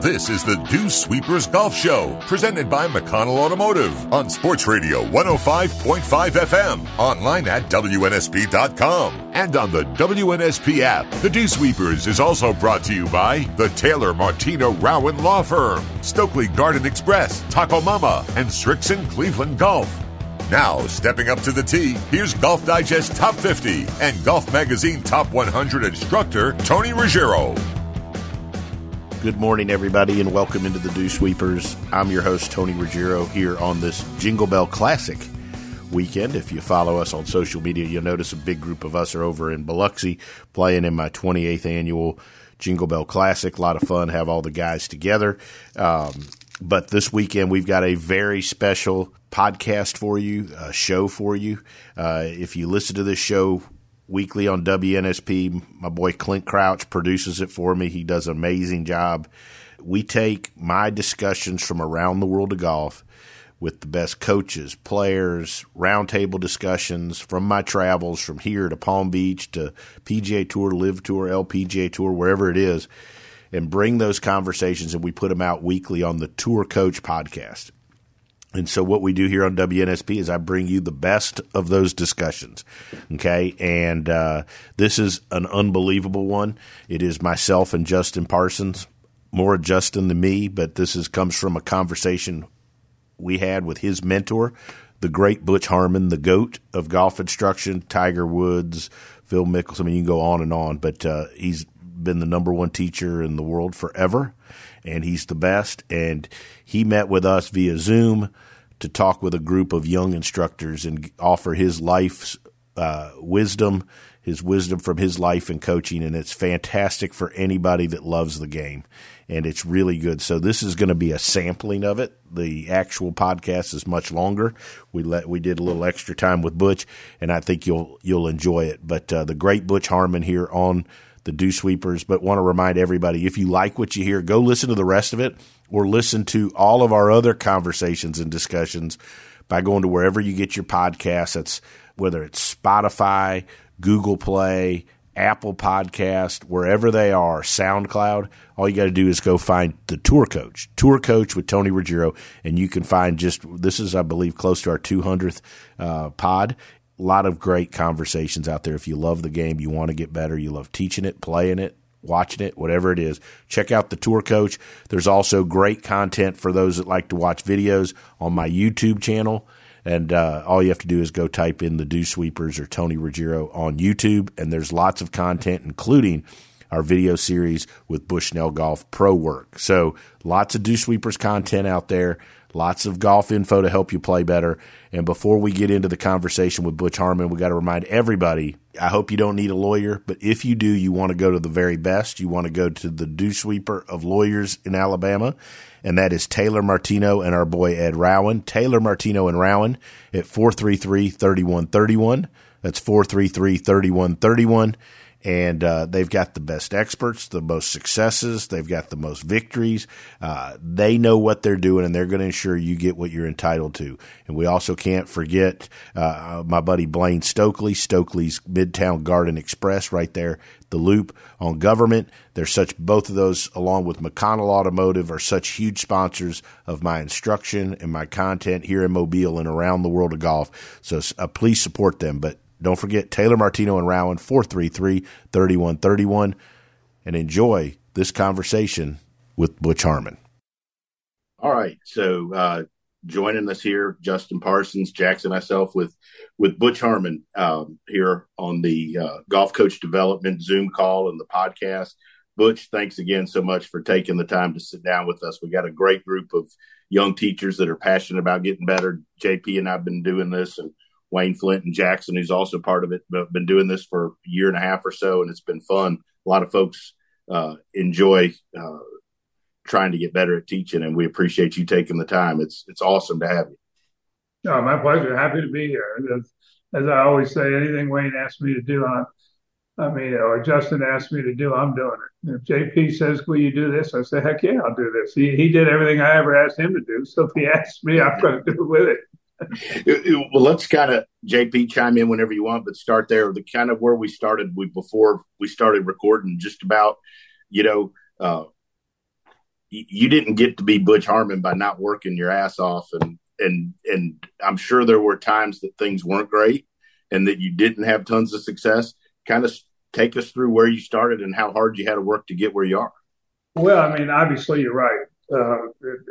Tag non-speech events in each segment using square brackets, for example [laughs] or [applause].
This is the Dew Sweepers Golf Show, presented by McConnell Automotive on Sports Radio 105.5 FM, online at WNSP.com, and on the WNSP app. The Dew Sweepers is also brought to you by the Taylor Martino Rowan Law Firm, Stokely Garden Express, Taco Mama, and Srixon Cleveland Golf. Now, stepping up to the tee, here's Golf Digest Top 50 and Golf Magazine Top 100 instructor Tony Ruggiero. Good morning, everybody, and welcome into the Dew Sweepers. I'm your host, Tony Ruggiero, here on this Jingle Bell Classic weekend. If you follow us on social media, you'll notice a big group of us are over in Biloxi playing in my 28th annual Jingle Bell Classic. A lot of fun, have all the guys together. Um, but this weekend, we've got a very special podcast for you, a show for you. Uh, if you listen to this show weekly on WNSP. My boy Clint Crouch produces it for me. He does an amazing job. We take my discussions from around the world of golf with the best coaches, players, roundtable discussions from my travels from here to Palm Beach to PGA Tour, LIV Tour, LPGA Tour, wherever it is, and bring those conversations and we put them out weekly on the Tour Coach podcast. And so what we do here on WNSP is I bring you the best of those discussions. Okay. And uh, this is an unbelievable one. It is myself and Justin Parsons, more Justin than me, but this is comes from a conversation we had with his mentor, the great Butch Harmon, the GOAT of golf instruction, Tiger Woods, Phil Mickelson. I mean, you can go on and on, but uh, he's been the number one teacher in the world forever and he's the best. And he met with us via Zoom to talk with a group of young instructors and offer his life's uh, wisdom, his wisdom from his life and coaching. And it's fantastic for anybody that loves the game. And it's really good. So this is going to be a sampling of it. The actual podcast is much longer. We let we did a little extra time with Butch, and I think you'll you'll enjoy it. But uh, the great Butch Harmon here on the Dew Sweepers, but want to remind everybody if you like what you hear, go listen to the rest of it or listen to all of our other conversations and discussions by going to wherever you get your podcasts. That's whether it's Spotify, Google Play, Apple Podcast, wherever they are, SoundCloud. All you got to do is go find the Tour Coach, Tour Coach with Tony Ruggiero, and you can find just this is, I believe, close to our 200th uh, pod, a lot of great conversations out there. If you love the game, you want to get better, you love teaching it, playing it, watching it, whatever it is, check out the tour coach. There's also great content for those that like to watch videos on my YouTube channel. And uh, all you have to do is go type in the Dew Sweepers or Tony Ruggiero on YouTube, and there's lots of content, including our video series with Bushnell Golf Pro Work. So lots of Dew Sweepers content out there. Lots of golf info to help you play better. And before we get into the conversation with Butch Harmon, we got to remind everybody I hope you don't need a lawyer, but if you do, you want to go to the very best. You want to go to the dew sweeper of lawyers in Alabama, and that is Taylor Martino and our boy Ed Rowan. Taylor Martino and Rowan at 433 3131. That's 433 3131 and uh, they've got the best experts, the most successes, they've got the most victories. Uh, they know what they're doing, and they're going to ensure you get what you're entitled to. And we also can't forget uh, my buddy Blaine Stokely, Stokely's Midtown Garden Express, right there, the Loop on government. They're such both of those, along with McConnell Automotive, are such huge sponsors of my instruction and my content here in Mobile and around the world of golf. So uh, please support them. But don't forget Taylor Martino and Rowan, 433 3131, and enjoy this conversation with Butch Harmon. All right. So, uh, joining us here, Justin Parsons, Jackson, myself with with Butch Harmon um, here on the uh, Golf Coach Development Zoom call and the podcast. Butch, thanks again so much for taking the time to sit down with us. We got a great group of young teachers that are passionate about getting better. JP and I've been doing this, and Wayne Flint and Jackson, who's also part of it, but been doing this for a year and a half or so, and it's been fun. A lot of folks uh, enjoy uh, trying to get better at teaching, and we appreciate you taking the time. It's it's awesome to have you. Oh, my pleasure. Happy to be here. As, as I always say, anything Wayne asks me to do, I, I mean, or Justin asked me to do, I'm doing it. If JP says, "Will you do this?" I say, "Heck yeah, I'll do this." He he did everything I ever asked him to do, so if he asks me, I'm going to do it with it well, let's kind of JP chime in whenever you want, but start there. The kind of where we started we before we started recording, just about you know uh, you didn't get to be Butch Harmon by not working your ass off, and and and I'm sure there were times that things weren't great and that you didn't have tons of success. Kind of take us through where you started and how hard you had to work to get where you are. Well, I mean, obviously you're right. Uh,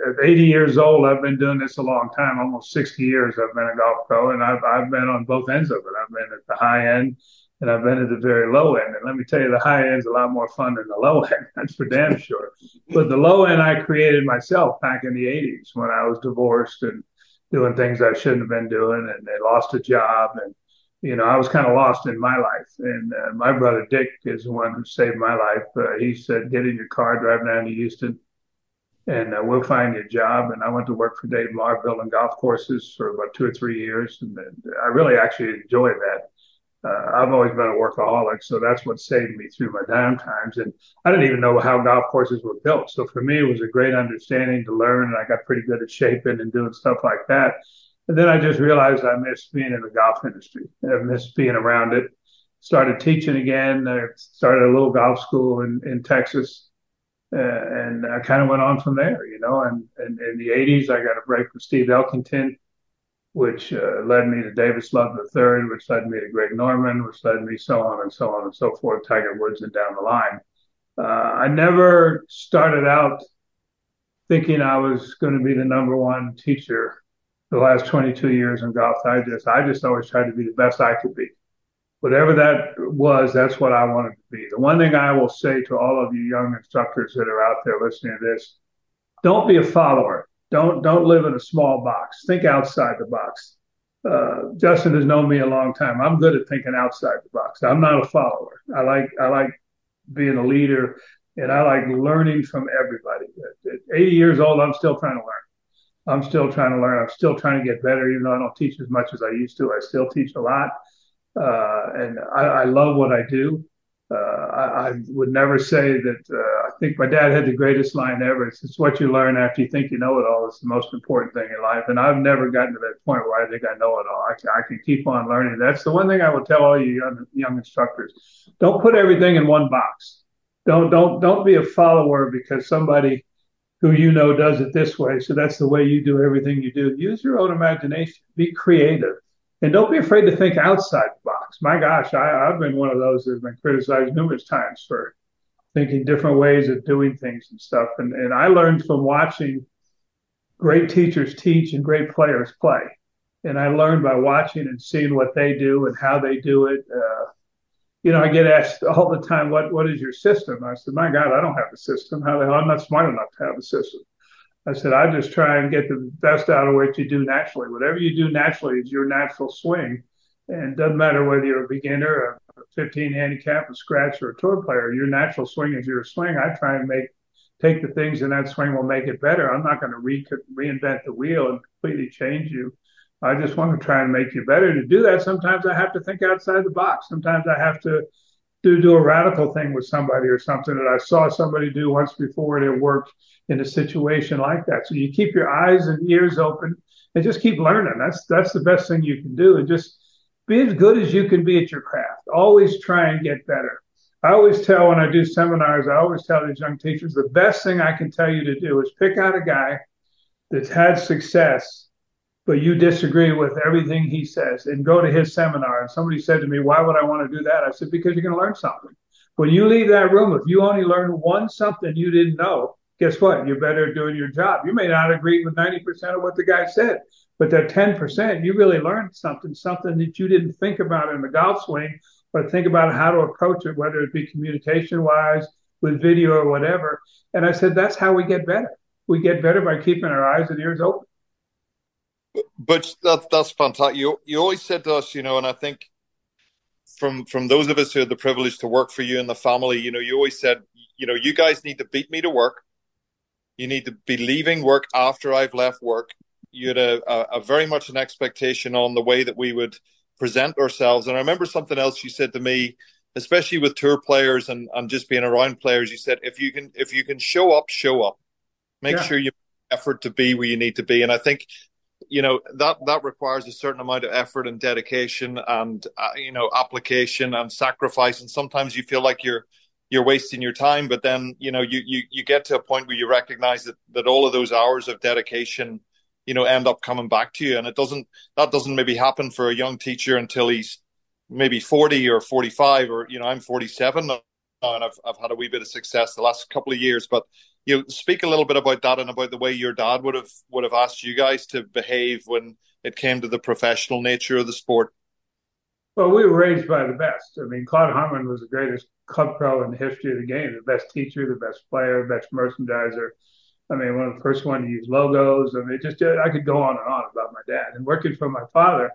at 80 years old, I've been doing this a long time, almost 60 years. I've been a golf pro, and I've I've been on both ends of it. I've been at the high end, and I've been at the very low end. And let me tell you, the high end's a lot more fun than the low end. [laughs] That's for damn sure. But the low end I created myself back in the 80s when I was divorced and doing things I shouldn't have been doing, and I lost a job, and you know I was kind of lost in my life. And uh, my brother Dick is the one who saved my life. Uh, he said, "Get in your car, drive down to Houston." And uh, we'll find you a job. And I went to work for Dave Marr building golf courses for about two or three years, and I really actually enjoyed that. Uh, I've always been a workaholic, so that's what saved me through my down times. And I didn't even know how golf courses were built, so for me it was a great understanding to learn, and I got pretty good at shaping and doing stuff like that. And then I just realized I missed being in the golf industry. I missed being around it. Started teaching again. I started a little golf school in, in Texas uh, and I kind of went on from there, you know. And, and in the 80s, I got a break with Steve Elkington, which uh, led me to Davis Love III, which led me to Greg Norman, which led me so on and so on and so forth, Tiger Woods and down the line. Uh, I never started out thinking I was going to be the number one teacher the last 22 years in golf. I just, I just always tried to be the best I could be whatever that was, that's what I wanted to be. The one thing I will say to all of you young instructors that are out there listening to this, don't be a follower. Don't don't live in a small box. Think outside the box. Uh, Justin has known me a long time. I'm good at thinking outside the box. I'm not a follower. I like I like being a leader, and I like learning from everybody. At, at 80 years old, I'm still trying to learn. I'm still trying to learn. I'm still trying to get better, even though I don't teach as much as I used to. I still teach a lot uh, and I, I, love what I do. Uh, I, I, would never say that. Uh, I think my dad had the greatest line ever. It's, it's, what you learn after you think you know it all. It's the most important thing in life. And I've never gotten to that point where I think I know it all. I, I can keep on learning. That's the one thing I would tell all you young, young instructors: don't put everything in one box. Don't don't don't be a follower because somebody who you know does it this way. So that's the way you do everything you do. Use your own imagination. Be creative and don't be afraid to think outside the box. My gosh, I, have been one of those that's been criticized numerous times for thinking different ways of doing things and stuff. And, and I learned from watching great teachers teach and great players play. And I learned by watching and seeing what they do and how they do it. Uh, you know, I get asked all the time, "What what is your system?" I said, "My God, I don't have a system. How the hell? I'm not smart enough to have a system." I said, I just try and get the best out of what you do naturally. Whatever you do naturally is your natural swing. And it doesn't matter whether you're a beginner, a 15 handicap, a scratch, or a tour player, your natural swing is your swing. I try and make take the things in that swing will make it better. I'm not going to re- reinvent the wheel and completely change you. I just want to try and make you better. To do that, sometimes I have to think outside the box. Sometimes I have to do a radical thing with somebody or something that I saw somebody do once before and it worked in a situation like that. So you keep your eyes and ears open and just keep learning. That's that's the best thing you can do. And just be as good as you can be at your craft. Always try and get better. I always tell when I do seminars, I always tell these young teachers the best thing I can tell you to do is pick out a guy that's had success but you disagree with everything he says and go to his seminar. And somebody said to me, Why would I want to do that? I said, Because you're going to learn something. When you leave that room, if you only learn one something you didn't know, guess what? You're better doing your job. You may not agree with 90% of what the guy said, but that 10%, you really learned something, something that you didn't think about in the golf swing, but think about how to approach it, whether it be communication wise, with video or whatever. And I said, That's how we get better. We get better by keeping our eyes and ears open but that, that's fantastic. You you always said to us, you know, and I think from from those of us who had the privilege to work for you and the family, you know, you always said, you know, you guys need to beat me to work. You need to be leaving work after I've left work. You had a, a, a very much an expectation on the way that we would present ourselves. And I remember something else you said to me, especially with tour players and, and just being around players. You said if you can if you can show up, show up. Make yeah. sure you effort to be where you need to be. And I think you know that that requires a certain amount of effort and dedication and uh, you know application and sacrifice and sometimes you feel like you're you're wasting your time. But then, you know, you, you, you get to a point where you recognize that, that all of those hours of dedication, you know, end up coming back to you. And it doesn't, that doesn't maybe happen for a young teacher until he's maybe 40 or 45 or, you know, I'm 47 now and I've, I've had a wee bit of success the last couple of years, but you know, speak a little bit about that and about the way your dad would have, would have asked you guys to behave when it came to the professional nature of the sport. Well, we were raised by the best. I mean, Claude Harmon was the greatest club pro in the history of the game, the best teacher, the best player, the best merchandiser. I mean, one of the first one to use logos. I mean, just I could go on and on about my dad. And working for my father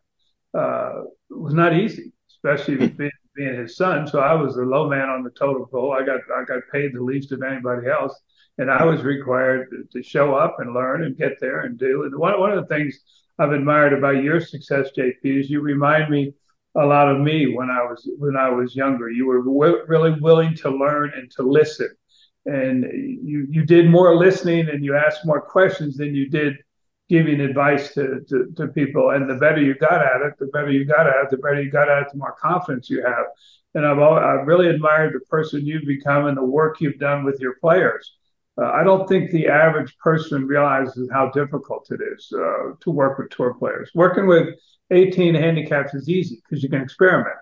uh, was not easy, especially [laughs] being, being his son. So I was the low man on the totem pole. I got I got paid the least of anybody else, and I was required to, show up and learn and get there and do. And one one of the things I've admired about your success, JP, is you remind me a lot of me when I was when I was younger. You were w- really willing to learn and to listen, and you you did more listening and you asked more questions than you did giving advice to, to, to people. And the better you got at it, the better you got at it, the better you got at it, the more confidence you have. And I've always, I've really admired the person you've become and the work you've done with your players. Uh, I don't think the average person realizes how difficult it is uh, to work with tour players. Working with 18 handicaps is easy because you can experiment.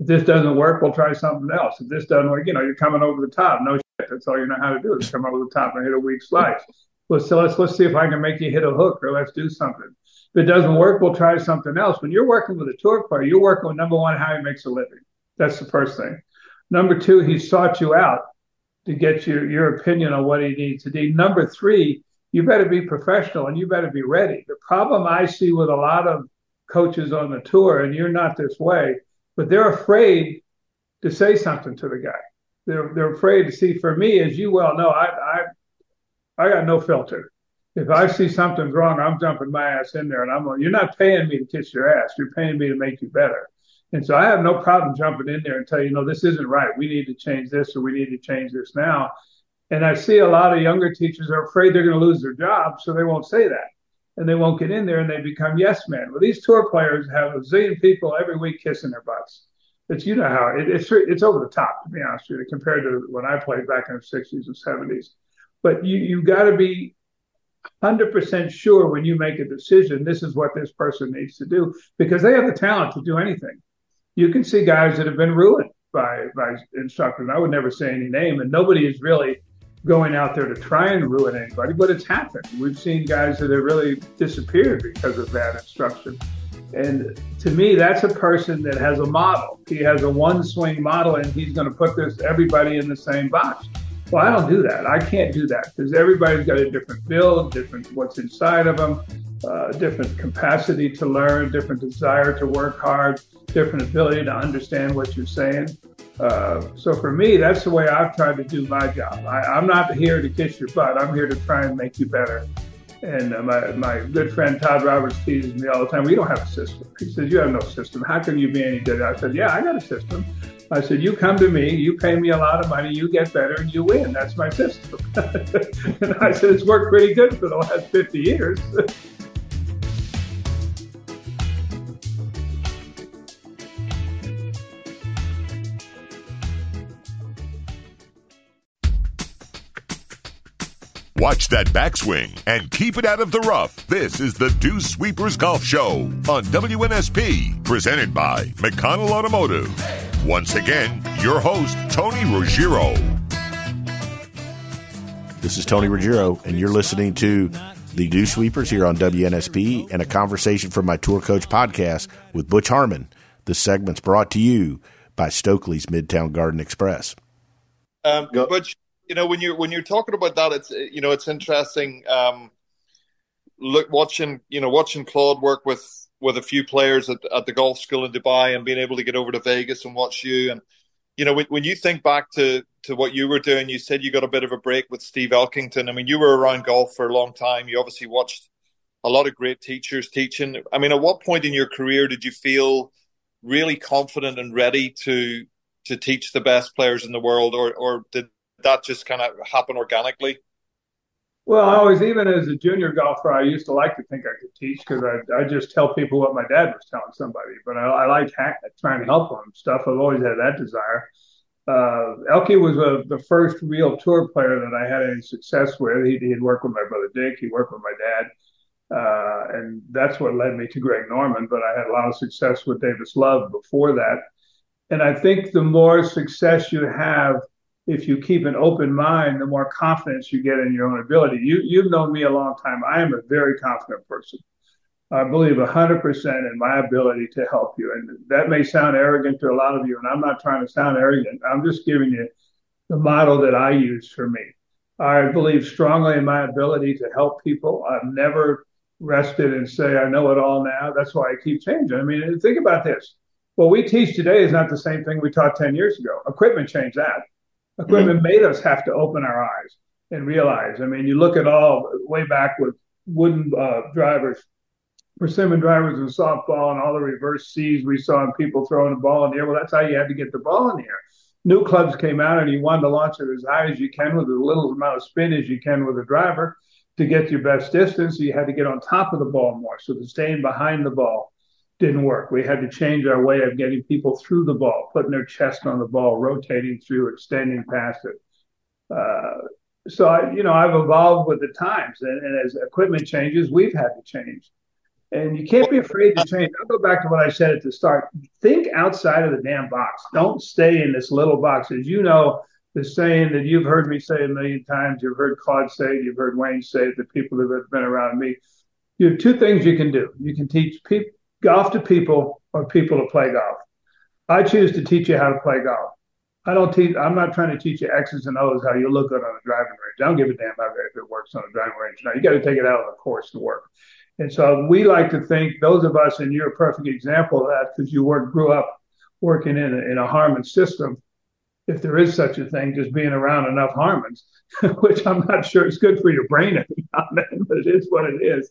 If this doesn't work, we'll try something else. If this doesn't work, you know, you're coming over the top. No shit. That's all you know how to do is come over the top and hit a weak slice. Well, so let's let's see if I can make you hit a hook or let's do something. If it doesn't work, we'll try something else. When you're working with a tour player, you're working with number one, how he makes a living. That's the first thing. Number two, he sought you out to get your, your opinion on what he needs to do. Number three, you better be professional and you better be ready. The problem I see with a lot of coaches on the tour, and you're not this way, but they're afraid to say something to the guy. They're they're afraid to see. For me, as you well know, I, I I got no filter. If I see something's wrong, I'm jumping my ass in there, and I'm. going, You're not paying me to kiss your ass. You're paying me to make you better. And so I have no problem jumping in there and tell you, no, this isn't right. We need to change this, or we need to change this now. And I see a lot of younger teachers are afraid they're going to lose their job, so they won't say that and they won't get in there and they become yes men. Well, these tour players have a zillion people every week kissing their butts. It's you know how it, it's it's over the top to be honest with you compared to when I played back in the sixties and seventies. But you you got to be hundred percent sure when you make a decision. This is what this person needs to do because they have the talent to do anything. You can see guys that have been ruined by by instructors. I would never say any name, and nobody is really going out there to try and ruin anybody, but it's happened. We've seen guys that have really disappeared because of bad instruction. And to me, that's a person that has a model. He has a one swing model and he's going to put this everybody in the same box. Well, I don't do that. I can't do that because everybody's got a different build, different what's inside of them, uh, different capacity to learn, different desire to work hard, different ability to understand what you're saying. Uh, so for me, that's the way I've tried to do my job. I, am not here to kiss your butt. I'm here to try and make you better. And uh, my, my good friend Todd Roberts teases me all the time, we don't have a system. He says, you have no system. How can you be any good? I said, yeah, I got a system. I said, you come to me, you pay me a lot of money, you get better, and you win. That's my system. [laughs] and I said, it's worked pretty good for the last 50 years. Watch that backswing and keep it out of the rough. This is the Dew Sweepers Golf Show on WNSP, presented by McConnell Automotive. Once again, your host, Tony Ruggiero. This is Tony Ruggiero, and you're listening to the Dew Sweepers here on WNSP and a conversation from my Tour Coach podcast with Butch Harmon. This segment's brought to you by Stokely's Midtown Garden Express. Um, Butch, you know when you're when you're talking about that, it's you know it's interesting. Um, look, watching you know watching Claude work with with a few players at, at the golf school in Dubai and being able to get over to Vegas and watch you and you know when, when you think back to to what you were doing, you said you got a bit of a break with Steve Elkington. I mean, you were around golf for a long time. You obviously watched a lot of great teachers teaching. I mean, at what point in your career did you feel really confident and ready to to teach the best players in the world, or or did that just kind of happen organically? Well, I always, even as a junior golfer, I used to like to think I could teach because I, I just tell people what my dad was telling somebody. But I, I like ha- trying to help them stuff. I've always had that desire. Uh, Elkie was a, the first real tour player that I had any success with. He, he'd worked with my brother Dick. He worked with my dad. Uh, and that's what led me to Greg Norman. But I had a lot of success with Davis Love before that. And I think the more success you have, if you keep an open mind, the more confidence you get in your own ability. You, you've known me a long time. I am a very confident person. I believe 100% in my ability to help you. And that may sound arrogant to a lot of you, and I'm not trying to sound arrogant. I'm just giving you the model that I use for me. I believe strongly in my ability to help people. I've never rested and say, I know it all now. That's why I keep changing. I mean, think about this. What we teach today is not the same thing we taught 10 years ago. Equipment changed that. Equipment mm-hmm. made us have to open our eyes and realize. I mean, you look at all way back with wooden uh, drivers, persimmon drivers in softball and all the reverse C's we saw and people throwing the ball in the air. Well, that's how you had to get the ball in the air. New clubs came out and you wanted to launch it as high as you can with as little amount of spin as you can with a driver to get your best distance, you had to get on top of the ball more. So the staying behind the ball didn't work. We had to change our way of getting people through the ball, putting their chest on the ball, rotating through, extending past it. Uh, so I, you know, I've evolved with the times, and, and, as equipment changes, we've had to change. And you can't be afraid to change. I'll go back to what I said at the start. Think outside of the damn box. Don't stay in this little box. As you know, the saying that you've heard me say a million times, you've heard Claude say you've heard Wayne say the people that have been around me. You have two things you can do. You can teach pe- golf to people or people to play golf. I choose to teach you how to play golf. I don't teach. I'm not trying to teach you X's and O's how you look good on a driving range. I don't give a damn about if it works on a driving range. Now you got to take it out of the course to work. And so we like to think those of us, and you're a perfect example of that because you work, grew up working in a, in a Harmon system if there is such a thing, just being around enough Harmons, [laughs] which I'm not sure is good for your brain [laughs] but it is what it is.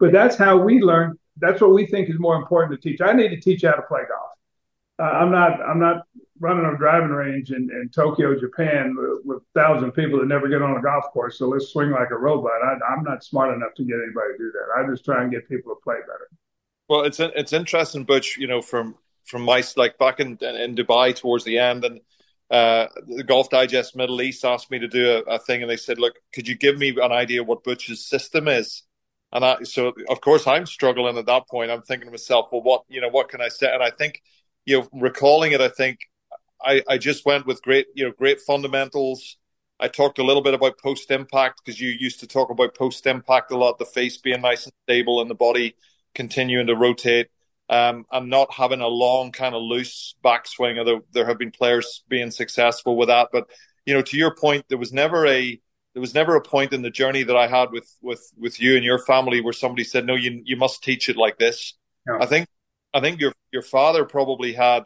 But that's how we learn. That's what we think is more important to teach. I need to teach you how to play golf. Uh, I'm not. I'm not running a driving range in, in Tokyo, Japan, with, with thousand people that never get on a golf course. So let's swing like a robot. I, am not smart enough to get anybody to do that. I just try and get people to play better. Well, it's it's interesting, Butch. You know, from from my like back in in Dubai towards the end, and uh, the Golf Digest Middle East asked me to do a, a, thing, and they said, "Look, could you give me an idea what Butch's system is?" And I, so of course I'm struggling at that point. I'm thinking to myself, "Well, what you know, what can I say?" And I think, you know, recalling it, I think I, I just went with great, you know, great fundamentals. I talked a little bit about post impact because you used to talk about post impact a lot, the face being nice and stable and the body continuing to rotate um, and not having a long kind of loose backswing. Although there have been players being successful with that, but you know, to your point, there was never a there was never a point in the journey that I had with with with you and your family where somebody said, "No, you you must teach it like this." Yeah. I think I think your your father probably had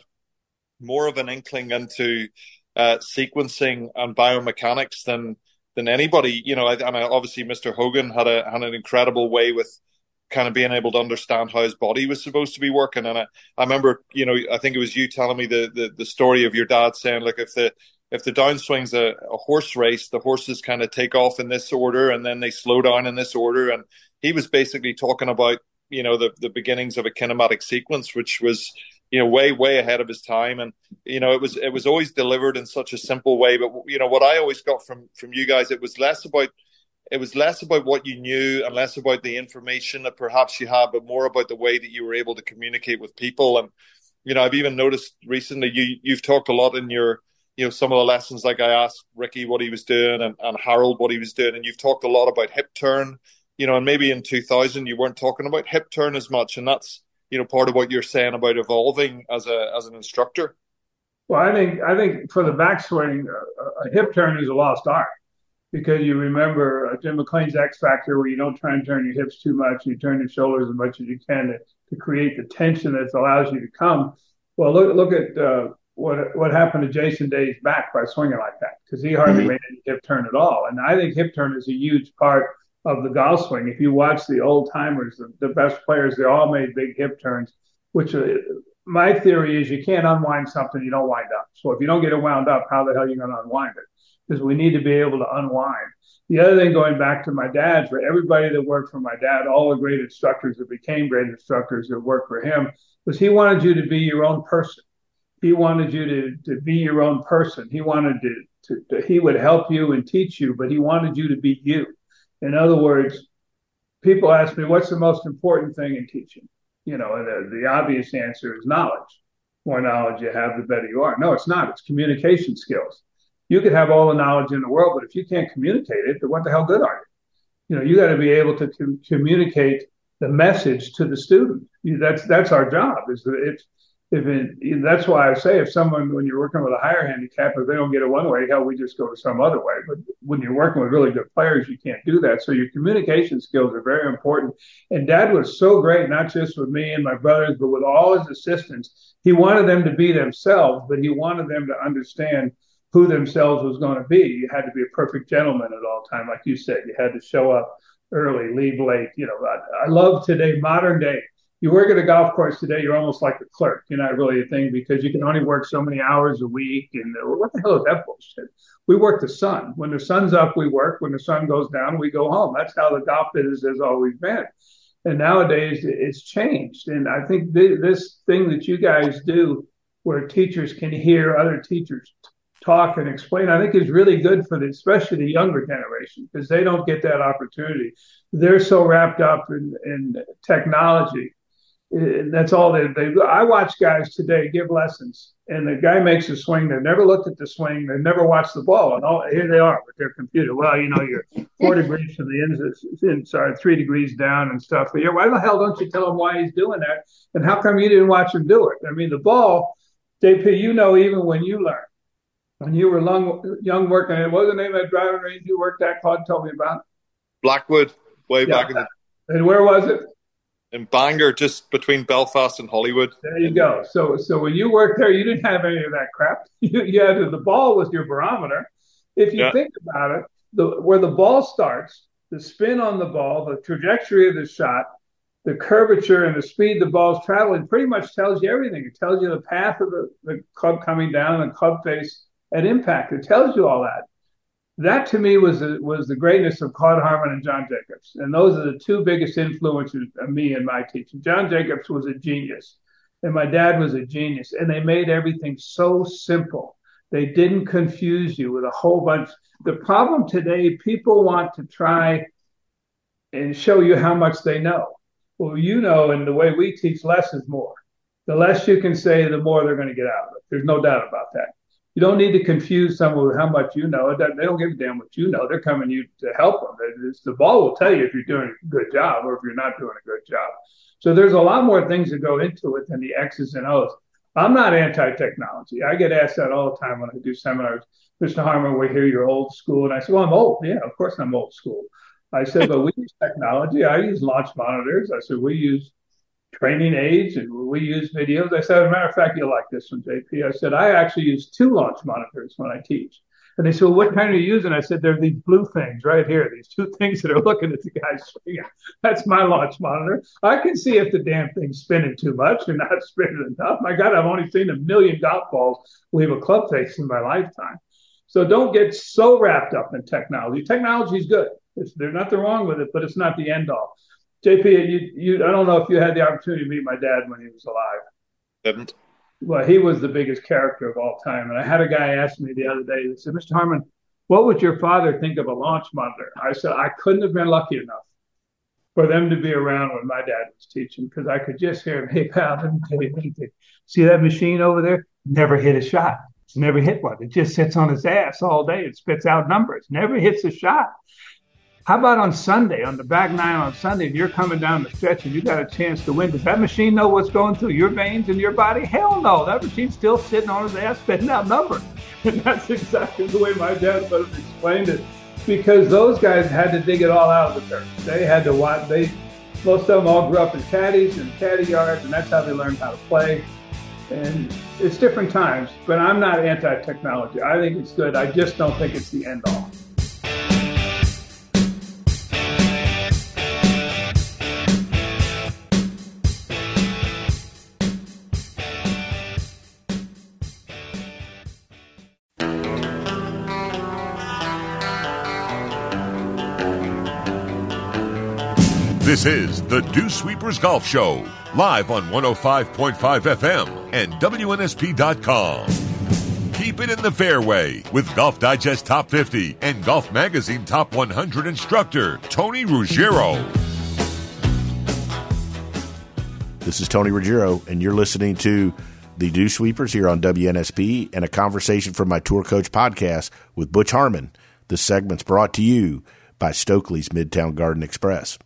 more of an inkling into uh, sequencing and biomechanics than than anybody. You know, and obviously Mr. Hogan had a had an incredible way with kind of being able to understand how his body was supposed to be working. And I, I remember, you know, I think it was you telling me the, the, the story of your dad saying, like, if the, if the downswing's a, a horse race, the horses kind of take off in this order and then they slow down in this order. And he was basically talking about, you know, the, the beginnings of a kinematic sequence, which was, you know, way, way ahead of his time. And, you know, it was, it was always delivered in such a simple way. But, you know, what I always got from, from you guys, it was less about, it was less about what you knew and less about the information that perhaps you had, but more about the way that you were able to communicate with people. And you know, I've even noticed recently you you've talked a lot in your you know some of the lessons. Like I asked Ricky what he was doing and, and Harold what he was doing, and you've talked a lot about hip turn. You know, and maybe in 2000 you weren't talking about hip turn as much, and that's you know part of what you're saying about evolving as a as an instructor. Well, I think I think for the backswing, a hip turn is a lost art because you remember uh, Jim McLean's X Factor, where you don't try and turn your hips too much, you turn your shoulders as much as you can to, to create the tension that allows you to come. Well, look look at uh, what what happened to Jason Day's back by swinging like that because he hardly mm-hmm. made any hip turn at all. And I think hip turn is a huge part of the golf swing. If you watch the old timers, the, the best players, they all made big hip turns. Which uh, my theory is you can't unwind something you don't wind up. So if you don't get it wound up, how the hell are you going to unwind it? because we need to be able to unwind. The other thing, going back to my dad, for everybody that worked for my dad, all the great instructors that became great instructors that worked for him, was he wanted you to be your own person. He wanted you to, to be your own person. He wanted to, to, to, he would help you and teach you, but he wanted you to be you. In other words, people ask me, what's the most important thing in teaching? You know, the, the obvious answer is knowledge. More knowledge you have, the better you are. No, it's not. It's communication skills. You could have all the knowledge in the world, but if you can't communicate it, then what the hell good are you? You know, you got to be able to com- communicate the message to the student. That's that's our job. Is that it's if it, that's why I say if someone when you're working with a higher handicap, if they don't get it one way, hell, we just go some other way. But when you're working with really good players, you can't do that. So your communication skills are very important. And Dad was so great, not just with me and my brothers, but with all his assistants. He wanted them to be themselves, but he wanted them to understand who themselves was going to be. You had to be a perfect gentleman at all time, like you said. You had to show up early, leave late. You know, I, I love today, modern day you work at a golf course today, you're almost like a clerk. You're not really a thing because you can only work so many hours a week. And uh, what the hell is that bullshit? We work the sun. When the sun's up, we work. When the sun goes down, we go home. That's how the golf business has always been. And nowadays, it's changed. And I think th- this thing that you guys do, where teachers can hear other teachers talk and explain, I think is really good for the, especially the younger generation, because they don't get that opportunity. They're so wrapped up in, in technology Uh, that's all they, they I watch guys today give lessons, and the guy makes a swing. They've never looked at the swing. They've never watched the ball, and all here they are with their computer. Well, you know, you're four degrees from the end, sorry, three degrees down and stuff. But yeah, why the hell don't you tell him why he's doing that, and how come you didn't watch him do it? I mean, the ball, JP, you know, even when you learned, when you were long, young working, what was the name of that driving range you worked at? Claude told me about. Blackwood, way yeah. back in the. And where was it? In Bangor, just between Belfast and Holywood. There you go. So, so when you worked there, you didn't have any of that crap. [laughs] You, you had the ball was your barometer. If you yeah. think about it, the where the ball starts, the spin on the ball, the trajectory of the shot, the curvature and the speed the ball's traveling pretty much tells you everything. It tells you the path of the, the club coming down the club face at impact. It tells you all that that to me was the, was the greatness of Claude Harmon and John Jacobs, and those are the two biggest influences of me in my teaching. John Jacobs was a genius, and my dad was a genius, and they made everything so simple. They didn't confuse you with a whole bunch. The problem today, people want to try and show you how much they know. Well, you know, and the way we teach, less is more. The less you can say, the more they're going to get out of it. There's no doubt about that you don't need to confuse someone with how much you know. They don't give a damn what you know. They're coming to you to help them. It's, the ball will tell you if you're doing a good job or if you're not doing a good job. So there's a lot more things that go into it than the X's and O's. I'm not anti-technology. I get asked that all the time when I do seminars. Mr. Harmon, we hear you're old school, and I said, "Well, I'm old. Yeah, of course I'm old school." I said, "But we use technology. I use launch monitors. I said we use training aids and we use videos. I said, as a matter of fact, you'll like this one, JP. I said, I actually use two launch monitors when I teach. And they said, well, what kind are you using? I said, they're these blue things right here, these two [laughs] things that are looking at the guy's swing. [laughs] That's my launch monitor. I can see if the damn thing's spinning too much or not [laughs] spinning enough. My God, I've only seen a million golf balls leave a club face in my lifetime. So don't get so wrapped up in technology. Technology is good. It's, there's nothing wrong with it, but it's not the end all. JP, you, you, I don't know if you had the opportunity to meet my dad when he was alive. Didn't. Well, he was the biggest character of all time. And I had a guy ask me the other day, he said, Mr. Harmon, what would your father think of a launch monitor? I said, I couldn't have been lucky enough for them to be around when my dad was teaching because I could just hear him, hey, pal, let me tell you anything. See that machine over there? Never hit a shot. It's never hit one. It just sits on his ass all day. It spits out numbers. Never hits a shot. How about on Sunday, on the back nine on Sunday, and you're coming down the stretch and you got a chance to win? Does that machine know what's going through your veins and your body? Hell no. That machine's still sitting on his ass spitting out numbers. [laughs] And that's exactly the way my dad would have explained it. Because those guys had to dig it all out of the dirt. They had to watch, they, most of them all grew up in caddies and caddy yards, and that's how they learned how to play. And it's different times, but I'm not anti technology. I think it's good. I just don't think it's the end all. This is the Dew Sweepers Golf Show live on 105.5 FM and WNSP.com. Keep it in the fairway with Golf Digest Top 50 and Golf Magazine Top 100 instructor Tony Ruggiero. This is Tony Ruggiero, and you're listening to the Dew Sweepers here on WNSP and a conversation from my Tour Coach podcast with Butch Harmon. This segment's brought to you by Stokely's Midtown Garden Express.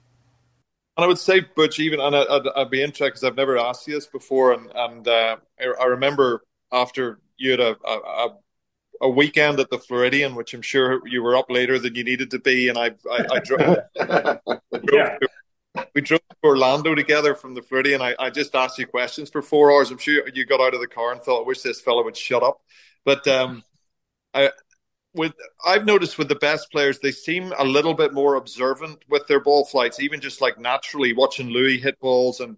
And I would say, Butch, even, and I'd, I'd be interested because I've never asked you this before, and, and uh, I, I, remember after you had a, a, a, weekend at the Floridian, which I'm sure you were up later than you needed to be, and I, I, I drove, [laughs] yeah. we drove to Orlando together from the Floridian. I, I just asked you questions for four hours. I'm sure you got out of the car and thought, I wish this fellow would shut up. But um, I, with I've noticed with the best players, they seem a little bit more observant with their ball flights, even just like naturally watching Louis hit balls and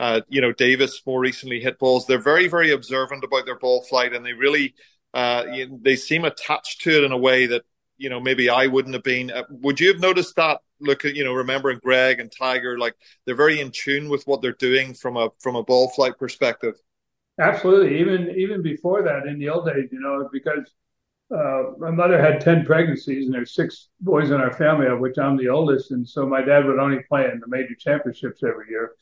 uh, you know Davis more recently hit balls. They're very very observant about their ball flight, and they really uh, they seem attached to it in a way that you know maybe I wouldn't have been. Uh, would you have noticed that? Look at you know remembering Greg and Tiger, like they're very in tune with what they're doing from a from a ball flight perspective. Absolutely, even even before that in the old days, you know, because uh, my mother had 10 pregnancies and there's six boys in our family of which i'm the oldest. And so my dad would only play in the major championships every year.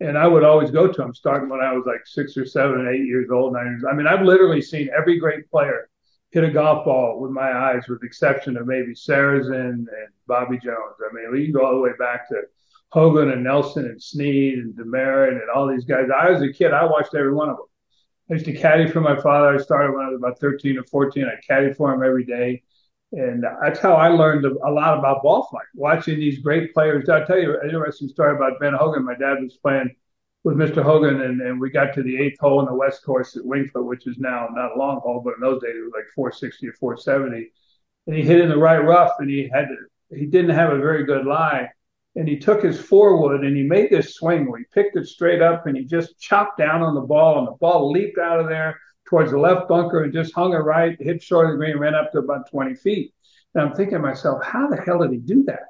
And i would always go to him starting when i was like six or seven and eight years old nine years i mean i've literally seen every great player hit a golf ball with my eyes with the exception of maybe Sarazen and bobby jones. I mean we can go all the way back to hogan and nelson and snead and Demaret and all these guys. I was a kid i watched every one of them I used to caddy for my father. I started when I was about 13 or 14. I caddied for him every day. And that's how I learned a lot about ball flight, watching these great players. I'll tell you an interesting story about Ben Hogan. My dad was playing with Mr. Hogan, and, and we got to the eighth hole in the West Course at Winged Foot, which is now not a long hole, but in those days it was like 460 or 470. And he hit in the right rough, and he had he didn't have a very good lie and he took his forward and he made this swing where he picked it straight up and he just chopped down on the ball and the ball leaped out of there towards the left bunker and just hung it right, hit short of the green, ran up to about 20 feet. And I'm thinking to myself, how the hell did he do that?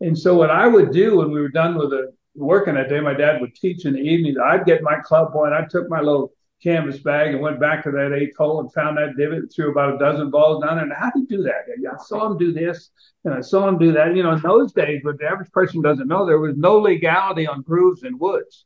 And so what I would do when we were done with the working that day, my dad would teach in the evenings. I'd get my club boy and I took my little canvas bag and went back to that eighth hole and found that divot, and threw about a dozen balls down. there. And how do you do that? I saw him do this and I saw him do that. You know, in those days, what the average person doesn't know, there was no legality on grooves and woods.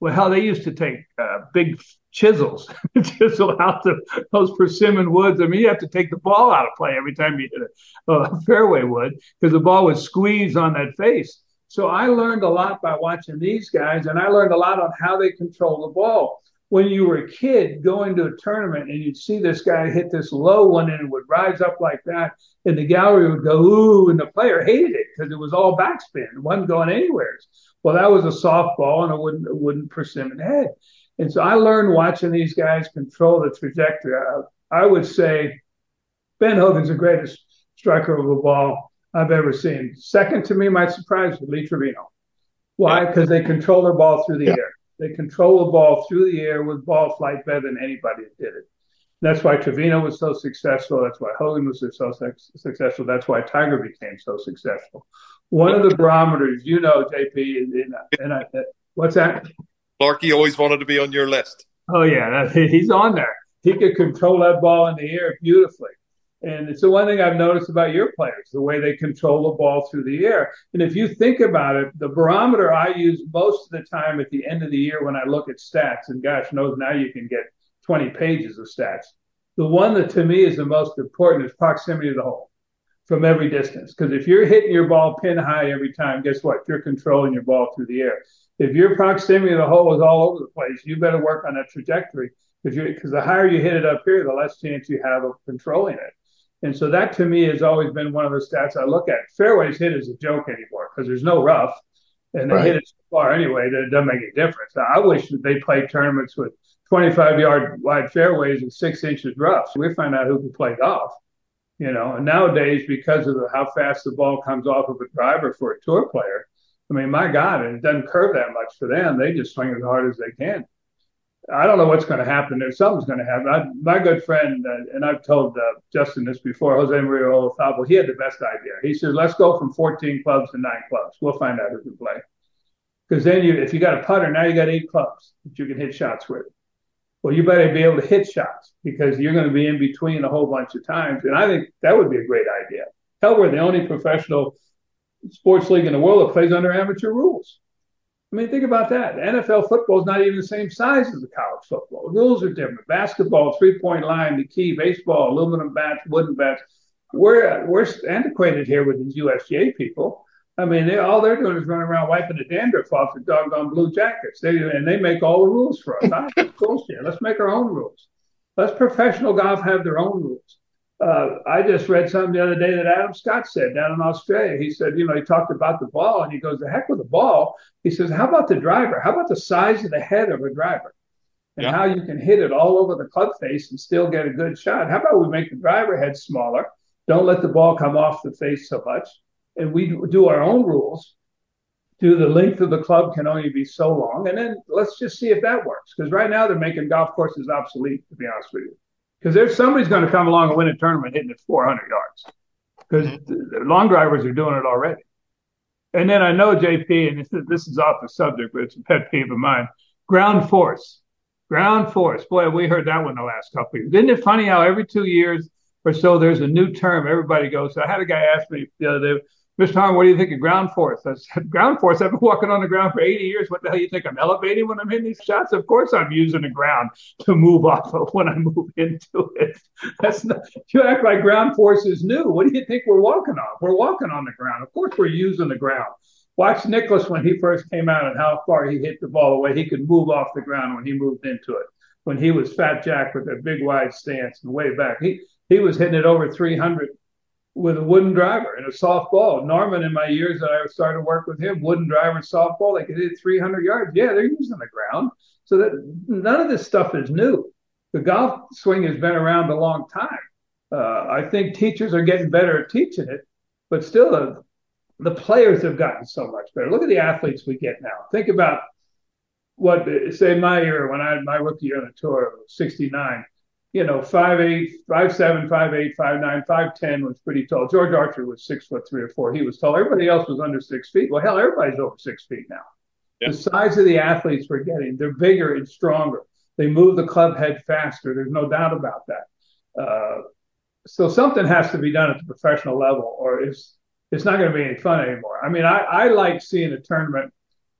Well, how they used to take uh, big chisels, [laughs] chisel out the, those persimmon woods. I mean, you have to take the ball out of play every time you hit a, a fairway wood because the ball would squeeze on that face. So I learned a lot by watching these guys, and I learned a lot on how they control the ball when you were a kid going to a tournament and you'd see this guy hit this low one and it would rise up like that, and the gallery would go, ooh, and the player hated it because it was all backspin. It wasn't going anywhere. Well, that was a softball and it wouldn't, it wouldn't persimmon head. And so I learned watching these guys control the trajectory. I, I would say Ben Hogan's the greatest striker of a ball I've ever seen. Second to me, my surprise, Lee Trevino. Why? Because they control their ball through the yeah. air. They control the ball through the air with ball flight better than anybody that did it. That's why Trevino was so successful. That's why Hogan was so successful. That's why Tiger became so successful. One of the barometers, you know, JP, and, and I, what's that? Clarky always wanted to be on your list. Oh yeah, he's on there. He could control that ball in the air beautifully. And it's the one thing I've noticed about your players, the way they control the ball through the air. And if you think about it, the barometer I use most of the time at the end of the year when I look at stats, and gosh knows now you can get 20 pages of stats. The one that to me is the most important is proximity to the hole from every distance. Because if you're hitting your ball pin high every time, guess what? You're controlling your ball through the air. If your proximity to the hole is all over the place, you better work on that trajectory because the higher you hit it up here, the less chance you have of controlling it. And so that to me has always been one of the stats I look at. Fairways hit is a joke anymore because there's no rough and they right. hit it so far anyway that it doesn't make a difference. I wish that they played tournaments with 25 yard wide fairways and six inches rough. So we find out who can play golf, you know. And nowadays, because of the, how fast the ball comes off of a driver for a tour player, I mean, my God, and it doesn't curve that much for them. They just swing as hard as they can. I don't know what's going to happen there. Something's going to happen. I, my good friend, uh, and I've told uh, Justin this before, Jose Maria Olazabal, he had the best idea. He said, let's go from 14 clubs to nine clubs. We'll find out who can play. Because then you, if you got a putter, now you got eight clubs that you can hit shots with. Well, you better be able to hit shots because you're going to be in between a whole bunch of times. And I think that would be a great idea. Hell, we're the only professional sports league in the world that plays under amateur rules. I mean, think about that. The NFL football is not even the same size as the college football. The rules are different. Basketball, three point line, the key. Baseball, aluminum bats, wooden bats. We're we're antiquated here with these USGA people. I mean, they, all they're doing is running around wiping the dandruff off the doggone blue jackets. They and they make all the rules for us. Bullshit. Let's make our own rules. Let's professional golf have their own rules uh, I just read something the other day that Adam Scott said down in Australia. He said, you know, he talked about the ball and he goes, the heck with the ball. He says, how about the driver? How about the size of the head of a driver? And yeah. how you can hit it all over the club face and still get a good shot. How about we make the driver head smaller? Don't let the ball come off the face so much. And we do our own rules. Do the length of the club can only be so long. And then let's just see if that works. Because right now they're making golf courses obsolete, to be honest with you because there's somebody's going to come along and win a tournament hitting it 400 yards because mm-hmm. the long drivers are doing it already. And then I know JP, and this is, this is off the subject, but it's a pet peeve of mine. Ground force, ground force. Boy, we heard that one the last couple of years. Isn't it funny how every two years or so there's a new term everybody goes? So I had a guy ask me the other day, Mr. Harmon, what do you think of ground force? I said, ground force. I've been walking on the ground for 80 years. What the hell do you think I'm elevating when I'm hitting these shots? Of course I'm using the ground to move off of when I move [laughs] into it. That's not, you act like ground force is new. What do you think we're walking on? We're walking on the ground. Of course we're using the ground. Watch Nicklaus when he first came out and how far he hit the ball away. he could move off the ground when he moved into it. When he was Fat Jack with a big wide stance and way back, he he was hitting it over 300 with a wooden driver and a soft ball. Norman, in my years that I started to work with him, wooden driver, soft ball, they could hit 300 yards. Yeah, they're using the ground. So that none of this stuff is new. The golf swing has been around a long time. Uh, I think teachers are getting better at teaching it, but still, uh, the players have gotten so much better. Look at the athletes we get now. Think about what, say, my year when I my rookie year on the tour, 69 you know, five eight, five seven, five eight, five nine, five ten was pretty tall. George Archer was six foot three or four. He was tall. Everybody else was under six feet. Well, hell, everybody's over six feet now. The size of the athletes we're getting, they're bigger and stronger. They move the club head faster. There's no doubt about that. Uh, so something has to be done at the professional level, or it's it's not going to be any fun anymore. I mean, I, I like seeing a tournament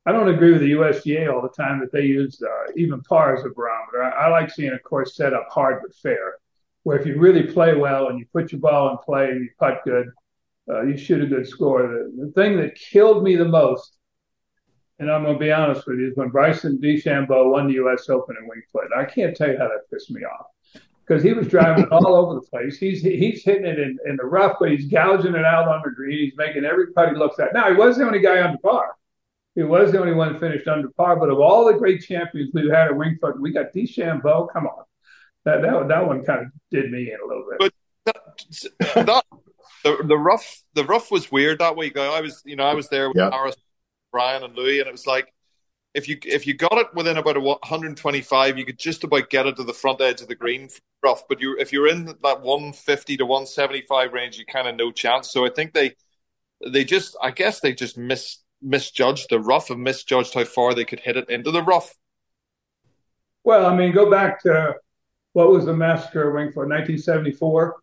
I don't agree with the USGA all the time that they use uh, even par as a barometer. I, I, like seeing a course set up hard but fair, where if you really play well and you put your ball in play and you putt good, uh, you shoot a good score. The, the thing that killed me the most, and I'm going to be honest with you, is when Bryson DeChambeau won the U.S. Open in Winged Foot. I can't tell you how that pissed me off because he was driving all over the place. He's he's hitting it in, in the rough, but he's gouging it out on the green. He's making every putt he looks at. Now he wasn't the only guy on the par. He was the only one finished under par. But of all the great champions we've had at Wingfoot, we got DeChambeau. Come on, that that that one kind of did me in a little bit. But that, that the, the rough the rough was weird that week. I was you know I was there with yep. Harris, Brian, and Louis, and it was like if you if you got it within about 125, you could just about get it to the front edge of the green rough. But you if you're in that 150 to 175 range, you kind of no chance. So I think they they just I guess they just missed misjudged the rough and misjudged how far they could hit it into the rough. Well, I mean, go back to what was the massacre of Winged Foot, 1974,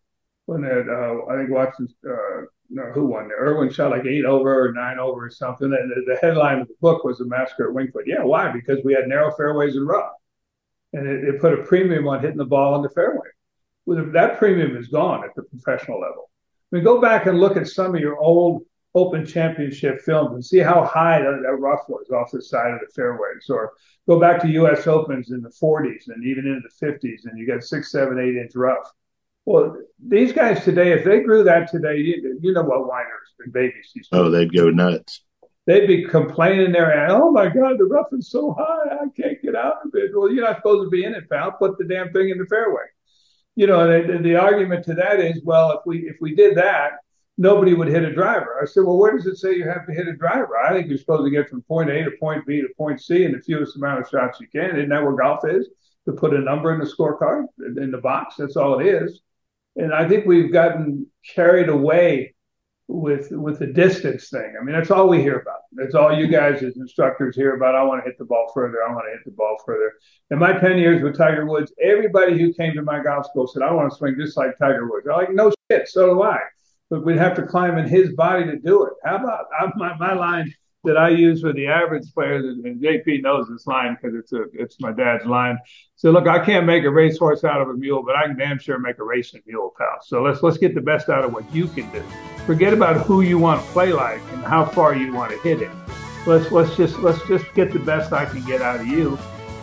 when it, uh, I think Watson, uh, no, who won? Irwin shot like eight over or nine over or something. And the, the headline of the book was the massacre at Winged Foot. Yeah, why? Because we had narrow fairways and rough. And it, it put a premium on hitting the ball in the fairway. Well, that premium is gone at the professional level. I mean, go back and look at some of your old Open Championship films and see how high that, that rough was off the side of the fairways. Or go back to U.S. Opens in the 40s and even into the 50s, and you got six, seven, eight inch rough. Well, these guys today, if they grew that today, you, you know what whiners and babies these Oh, they'd go nuts. They'd be complaining there, oh my God, the rough is so high, I can't get out of it. Well, you're not supposed to be in it, pal. Put the damn thing in the fairway. You know, the, the argument to that is, well, if we if we did that, nobody would hit a driver. I said, well, where does it say you have to hit a driver? I think you're supposed to get from point A to point B to point C in the fewest amount of shots you can. Isn't that where golf is? To put a number in the scorecard in the box. That's all it is. And I think we've gotten carried away with with the distance thing. I mean, that's all we hear about. It's all you guys as instructors hear about. I want to hit the ball further. I want to hit the ball further. In my 10 years with Tiger Woods, everybody who came to my golf school said, I want to swing just like Tiger Woods. I'm like, no shit, so do I. But we'd have to climb in his body to do it. How about my, my line that I use for the average players, and JP knows this line because it's a it's my dad's line. So look, I can't make a racehorse out of a mule, but I can damn sure make a racing mule, pal. So let's let's get the best out of what you can do. Forget about who you want to play like and how far you want to hit it. Let's let's just let's just get the best I can get out of you.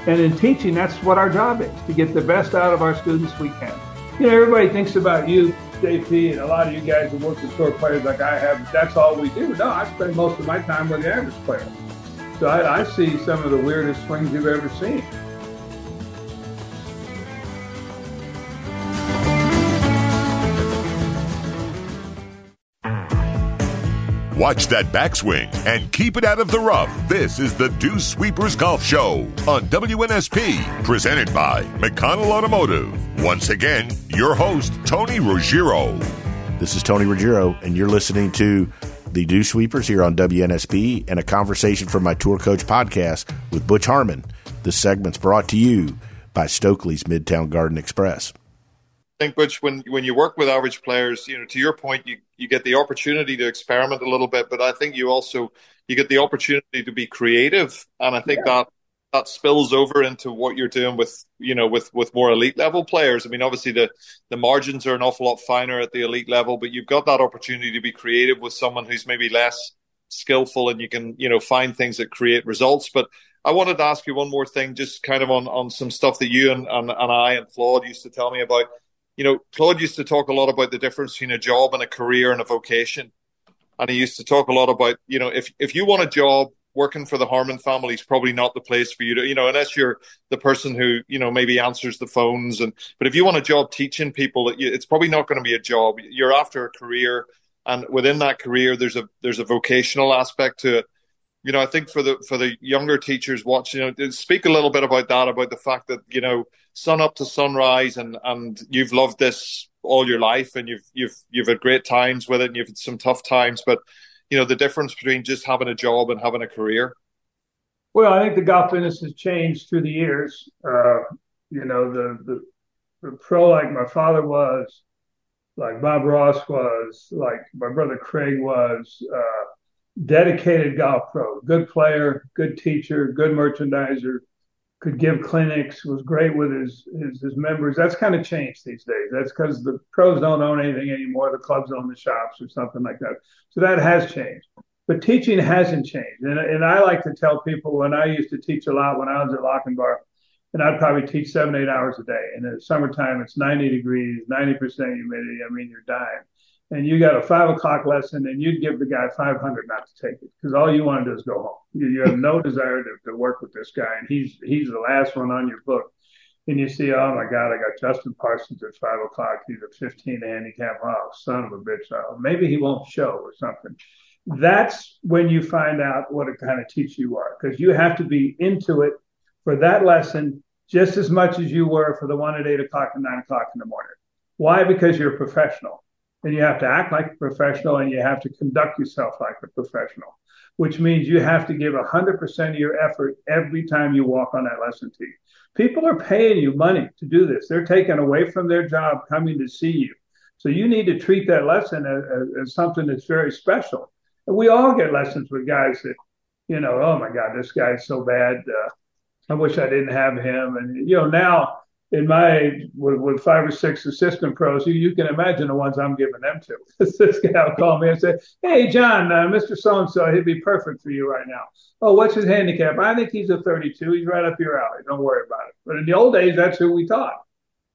And in teaching, that's what our job is to get the best out of our students we can. You know, everybody thinks about you JP and a lot of you guys who work with tour players like I have, that's all we do. No, I spend most of my time with the average player. So I, I see some of the weirdest swings you've ever seen. Watch that backswing and keep it out of the rough. This is the Dew Sweepers Golf Show on WNSP, presented by McConnell Automotive. Once again, your host, Tony Ruggiero. This is Tony Ruggiero, and you're listening to the Dew Sweepers here on WNSP and a conversation from my Tour Coach podcast with Butch Harmon. This segment's brought to you by Stokely's Midtown Garden Express I think, Butch, when when you work with average players, you know, to your point, you you get the opportunity to experiment a little bit, but I think you also you get the opportunity to be creative, and I think yeah. that that spills over into what you're doing with you know with with more elite level players. I mean, obviously the the margins are an awful lot finer at the elite level, but you've got that opportunity to be creative with someone who's maybe less skillful, and you can you know find things that create results. But I wanted to ask you one more thing, just kind of on on some stuff that you and and, and I and Claude used to tell me about you know, Claude used to talk a lot about the difference between a job and a career and a vocation. And he used to talk a lot about, you know, if, if you want a job working for the Harmon family is probably not the place for you to, you know, unless you're the person who, you know, maybe answers the phones. And, but if you want a job teaching people, it's probably not going to be a job. You're after a career. And within that career, there's a, there's a vocational aspect to it you know, I think for the for the younger teachers watching, you know, speak a little bit about that, about the fact that you know, sun up to sunrise, and and you've loved this all your life, and you've you've you've had great times with it, and you've had some tough times, but you know, the difference between just having a job and having a career. Well, I think the golf business has changed through the years. Uh, you know, the, the the pro like my father was, like Bob Ross was, like my brother Craig was. Uh, dedicated golf pro, good player, good teacher, good merchandiser, could give clinics, was great with his his, his members. That's kind of changed these days. That's because the pros don't own anything anymore. The clubs own the shops or something like that. So that has changed. But teaching hasn't changed. And, and I like to tell people when I used to teach a lot when I was at Lochinvar, and I'd probably teach seven, eight hours a day. And in the summertime, it's 90 degrees, 90% humidity. I mean, you're dying and you got a five o'clock lesson and you'd give the guy 500 not to take it because all you want to do is go home. You, you have no [laughs] desire to, to work with this guy. And he's, he's the last one on your book. And you see, oh my God, I got Justin Parsons at five o'clock. He's a 15 handicap. Oh, son of a bitch. Oh, maybe he won't show or something. That's when you find out what a kind of teacher you are because you have to be into it for that lesson just as much as you were for the one at eight o'clock and nine o'clock in the morning. Why? Because you're a professional and you have to act like a professional and you have to conduct yourself like a professional, which means you have to give 100% of your effort every time you walk on that lesson tee. People are paying you money to do this. They're taken away from their job coming to see you. So you need to treat that lesson as, as something that's very special. And we all get lessons with guys that, you know, oh my God, this guy's so bad. Uh, I wish I didn't have him. And, you know, now in my age with, with, five or six assistant pros, you, you can imagine the ones I'm giving them to. [laughs] this guy will call me and say, Hey, John, uh, Mr. So and so, he'd be perfect for you right now. Oh, what's his handicap? I think he's a 32. He's right up your alley. Don't worry about it. But in the old days, that's who we taught.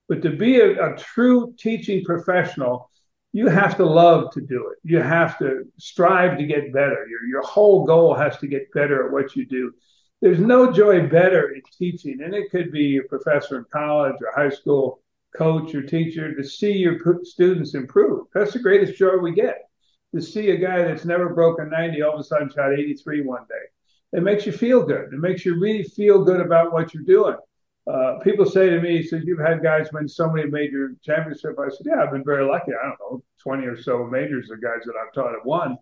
But to be a, a true teaching professional, you have to love to do it. You have to strive to get better. Your, your whole goal has to get better at what you do there's no joy better in teaching, and it could be a professor in college or high school, coach or teacher, to see your students improve. That's the greatest joy we get. To see a guy that's never broken 90 all of a sudden shot 83 one day. It makes you feel good. It makes you really feel good about what you're doing. Uh, people say to me, "So you've had guys win so many major championships." I said, "Yeah, I've been very lucky. I don't know, 20 or so majors of guys that I've taught have won."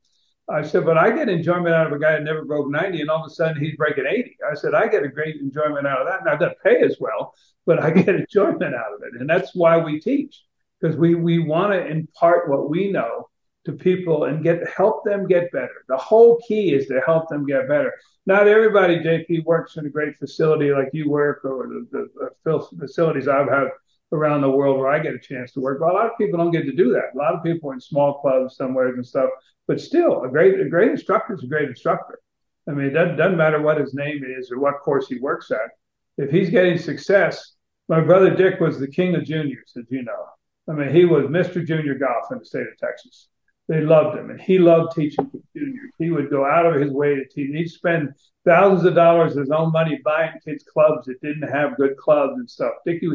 I said, but I get enjoyment out of a guy that never broke 90 and all of a sudden he's breaking 80. I said, I get a great enjoyment out of that. Now, I doesn't pay as well, but I [laughs] get enjoyment out of it. And that's why we teach because we, we want to impart what we know to people and get help them get better. The whole key is to help them get better. Not everybody, JP, works in a great facility like you work or the, the, the facilities I've had around the world where I get a chance to work. But a lot of people don't get to do that. A lot of people in small clubs somewhere and stuff. But still, a great a great instructor is a great instructor. I mean, it doesn't, doesn't matter what his name is or what course he works at. If he's getting success, my brother Dick was the king of juniors, as you know. I mean, he was Mr. Junior Golf in the state of Texas. They loved him, and he loved teaching juniors. He would go out of his way to teach. He'd spend thousands of dollars of his own money buying kids clubs that didn't have good clubs and stuff. Dickie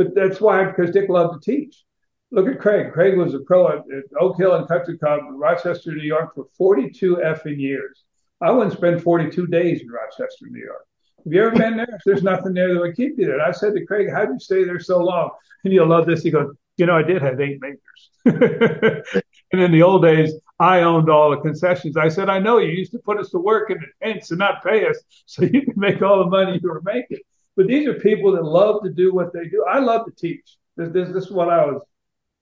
but that's why, because Dick loved to teach. Look at Craig. Craig was a pro at, Oak Hill and Country Club, Rochester, New York, for 42 effing years. I wouldn't spend 42 days in Rochester, New York. Have you ever been there? If there's nothing there that would keep you there. I said to Craig, How'd you stay there so long? And you'll love this. He goes, You know, I did have eight majors. [laughs] and in the old days, I owned all the concessions. I said, I know you used to put us to work in the tents and not pay us so you can make all the money you were making. But these are people that love to do what they do. I love to teach. This, this, this is what I was.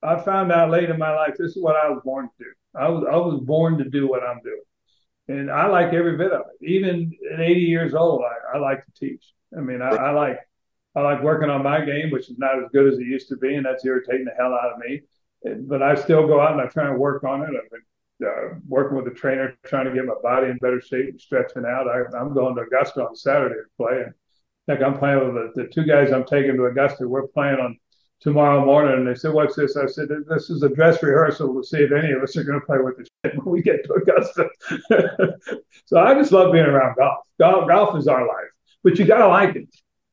I found out late in my life. This is what I was born to do. I was I was born to do what I'm doing, and I like every bit of it. Even at 80 years old, I, I like to teach. I mean, I, I like I like working on my game, which is not as good as it used to be, and that's irritating the hell out of me. But I still go out and I try and work on it. I've been uh, working with a trainer, trying to get my body in better shape and stretching out. I, am going to Augusta on Saturday to play, and like I'm playing with the, the two guys I'm taking to Augusta. We're playing on tomorrow morning. And they said, What's this? I said, This is a dress rehearsal to see if any of us are going to play with the shit when we get to Augusta. [laughs] so I just love being around golf. golf. Golf is our life, but you got to like it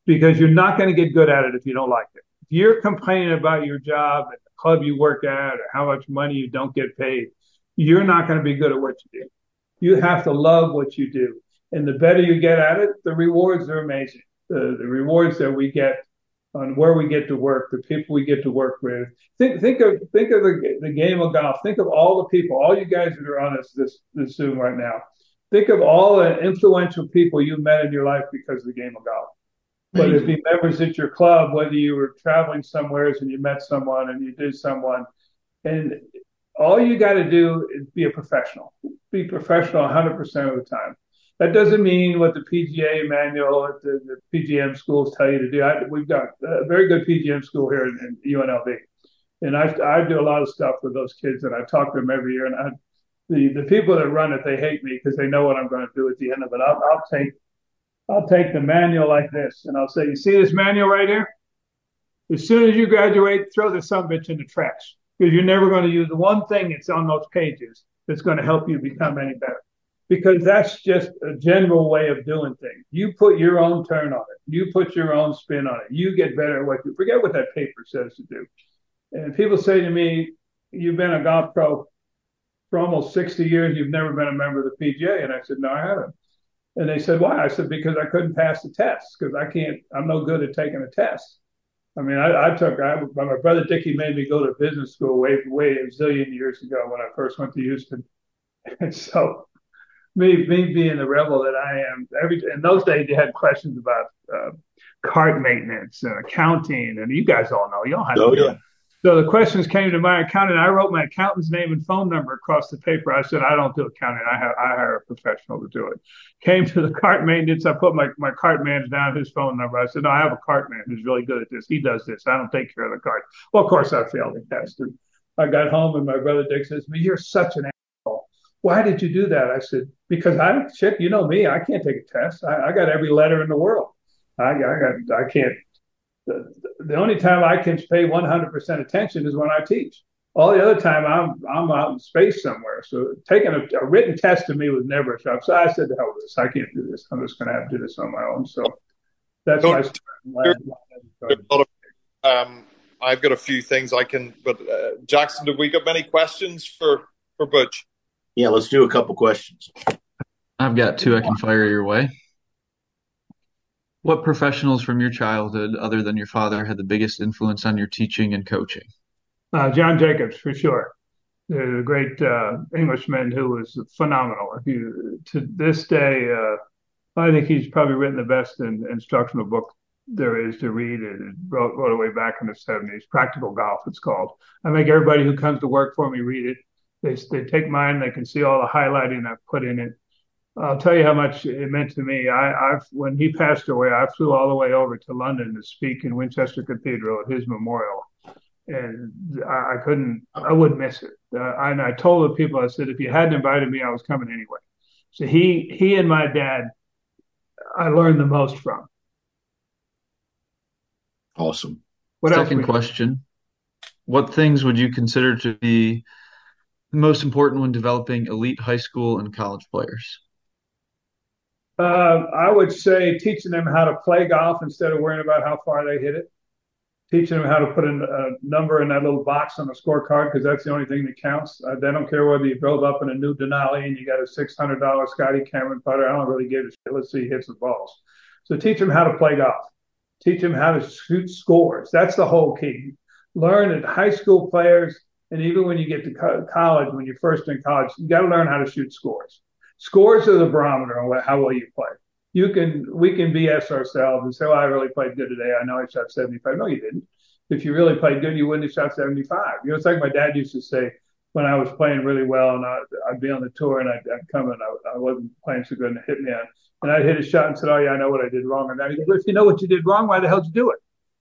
because you're not going to get good at it if you don't like it. If you're complaining about your job at the club you work at or how much money you don't get paid, you're not going to be good at what you do. You have to love what you do. And the better you get at it, the rewards are amazing the, the rewards that we get on where we get to work, the people we get to work with. Think think of think of the, the game of golf. Think of all the people, all you guys that are on this this, this Zoom right now. Think of all the influential people you've met in your life because of the game of golf. Whether it be members at your club, whether you were traveling somewhere and you met someone and you did someone, and all you got to do is be a professional. Be professional 100% of the time. That doesn't mean what the PGA manual at the, the PGM schools tell you to do. I, we've got a very good PGM school here in, in UNLV, and I, I do a lot of stuff with those kids, and I talk to them every year. And I, the the people that run it, they hate me because they know what I'm going to do at the end of it. I'll, I'll take I'll take the manual like this, and I'll say, "You see this manual right here? As soon as you graduate, throw this some bitch in the trash because you're never going to use the one thing that's on those pages that's going to help you become any better." Because that's just a general way of doing things. You put your own turn on it. You put your own spin on it. You get better at what you forget what that paper says to do. And people say to me, "You've been a golf pro for almost 60 years. You've never been a member of the PGA." And I said, "No, I haven't." And they said, "Why?" I said, "Because I couldn't pass the test because I can't. I'm no good at taking a test." I mean, I, I took I, my brother Dickie made me go to business school way way a zillion years ago when I first went to Houston, [laughs] and so me, me being the rebel that I am, every in those days you had questions about uh, cart maintenance and accounting, and you guys all know you all have. Oh yeah. So the questions came to my accountant. I wrote my accountant's name and phone number across the paper. I said, I don't do accounting. I, have, I hire a professional to do it. Came to the cart maintenance. I put my, my cart man down, his phone number. I said, no, I have a cart man who's really good at this. He does this. I don't take care of the cart. Well, of course, I failed the test. I got home and my brother Dick says, "Me, you're such an why did you do that? I said, because I shit, you know me, I can't take a test. I, I got every letter in the world. I, I got, I can't. The, the only time I can pay 100% attention is when I teach. All the other time I'm I'm out in space somewhere. So taking a, a written test to me was never a job. So I said, the hell with this. I can't do this. I'm just going to have to do this on my own. So that's so, my. Um, I've got a few things I can, but uh, Jackson, have we got many questions for for Butch? Yeah, let's do a couple questions. I've got two I can fire your way. What professionals from your childhood, other than your father, had the biggest influence on your teaching and coaching? Uh, John Jacobs, for sure. The great uh, Englishman who was phenomenal. If you to this day, uh, I think he's probably written the best in, instructional book there is to read. It wrote, wrote it way back in the 70s. Practical Golf, it's called. I make everybody who comes to work for me read it. They, they take mine, they can see all the highlighting I've put in it. I'll tell you how much it meant to me. I, I've when he passed away, I flew all the way over to London to speak in Winchester Cathedral at his memorial, and I, I couldn't, I wouldn't miss it. Uh, and I told the people, I said, if you hadn't invited me, I was coming anyway. So he, he and my dad, I learned the most from. Awesome. What Second question: What things would you consider to be the most important when developing elite high school and college players? Uh, I would say teaching them how to play golf instead of worrying about how far they hit it. Teaching them how to put a, a number in that little box on the scorecard because that's the only thing that counts. Uh, they don't care whether you drove up in a new Denali and you got a six hundred dollar Scotty Cameron putter. I don't really give a shit. Let's see, hits the balls. So teach them how to play golf teach them how to shoot scores. That's the whole key. Learn that high school players, and even when you get to co- college, when you're first in college, you got to learn how to shoot scores. Scores are the barometer on how well you play. You can, we can BS ourselves and say, "Well, I really played good today. I know I shot 75." No, you didn't. If you really played good, you wouldn't have shot 75. You know, it's like my dad used to say when I was playing really well, and I, would be on the tour, and I'd, I'd come and I, I wasn't playing so good, and hit me and I'd hit a shot and said, "Oh yeah, I know what I did wrong." And goes, "If you know what you did wrong, why the hell did you do it?"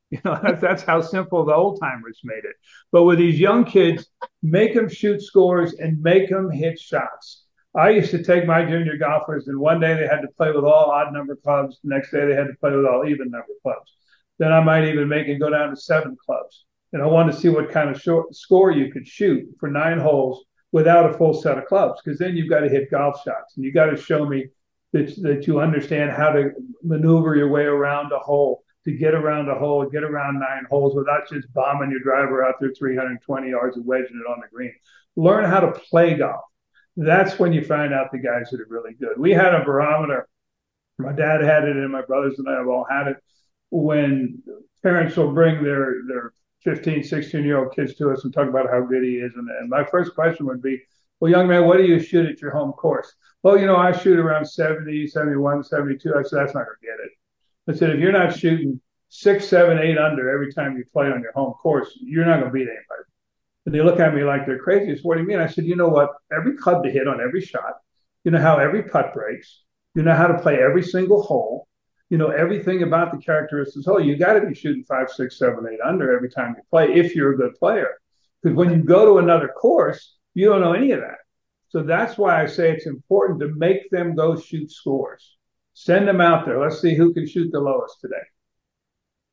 [laughs] You know, that's, how simple the old timers made it. But with these young kids, make them shoot scores and make them hit shots. I used to take my junior golfers, and one day they had to play with all odd number clubs. The next day they had to play with all even number clubs. Then I might even make it go down to seven clubs. And I wanted to see what kind of short score you could shoot for nine holes without a full set of clubs, because then you've got to hit golf shots, and you've got to show me that, that you understand how to maneuver your way around a hole to get around a hole, get around nine holes without just bombing your driver out there 320 yards and wedging it on the green. Learn how to play golf. That's when you find out the guys that are really good. We had a barometer. My dad had it, and my brothers and I have all had it. When parents will bring their their 15, 16 year old kids to us and talk about how good he is, and, and my first question would be, well, young man, what do you shoot at your home course? Well, you know, I shoot around 70, 71, 72. I said, that's not going to get it. I said, if you're not shooting six, seven, eight under every time you play on your home course, you're not going to beat anybody. And they look at me like they're crazy. I what do you mean? I said, you know what? Every club to hit on every shot. You know how every putt breaks. You know how to play every single hole. You know everything about the characteristics. Oh, you got to be shooting five, six, seven, eight under every time you play if you're a good player. Because when you go to another course, you don't know any of that. So that's why I say it's important to make them go shoot scores. Send them out there. Let's see who can shoot the lowest today.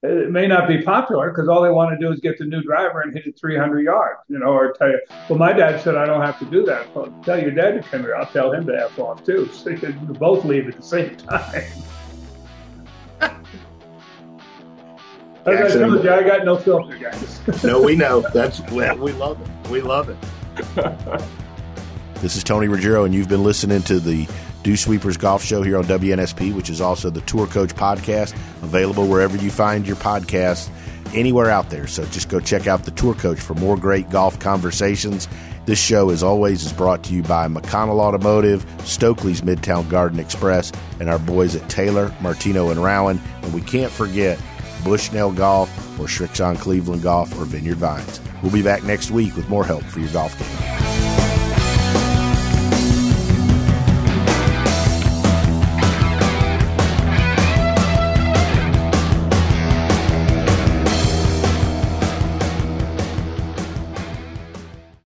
It may not be popular because all they want to do is get the new driver and hit it 300 yards, you know, or tell you, well, my dad said I don't have to do that. Well, tell your dad to come here. I'll tell him to F off too. So you can both leave at the same time. [laughs] As I told you, I got no filter, guys. [laughs] no, we know. That's we love it. We love it. [laughs] this is Tony Ruggiero, and you've been listening to the Dew Sweepers Golf Show here on WNSP, which is also the Tour Coach podcast, available wherever you find your podcasts, anywhere out there. So just go check out the Tour Coach for more great golf conversations. This show, as always, is brought to you by McConnell Automotive, Stokely's Midtown Garden Express, and our boys at Taylor, Martino, and Rowan. And we can't forget Bushnell Golf or Srixon Cleveland Golf or Vineyard Vines. We'll be back next week with more help for your golf game.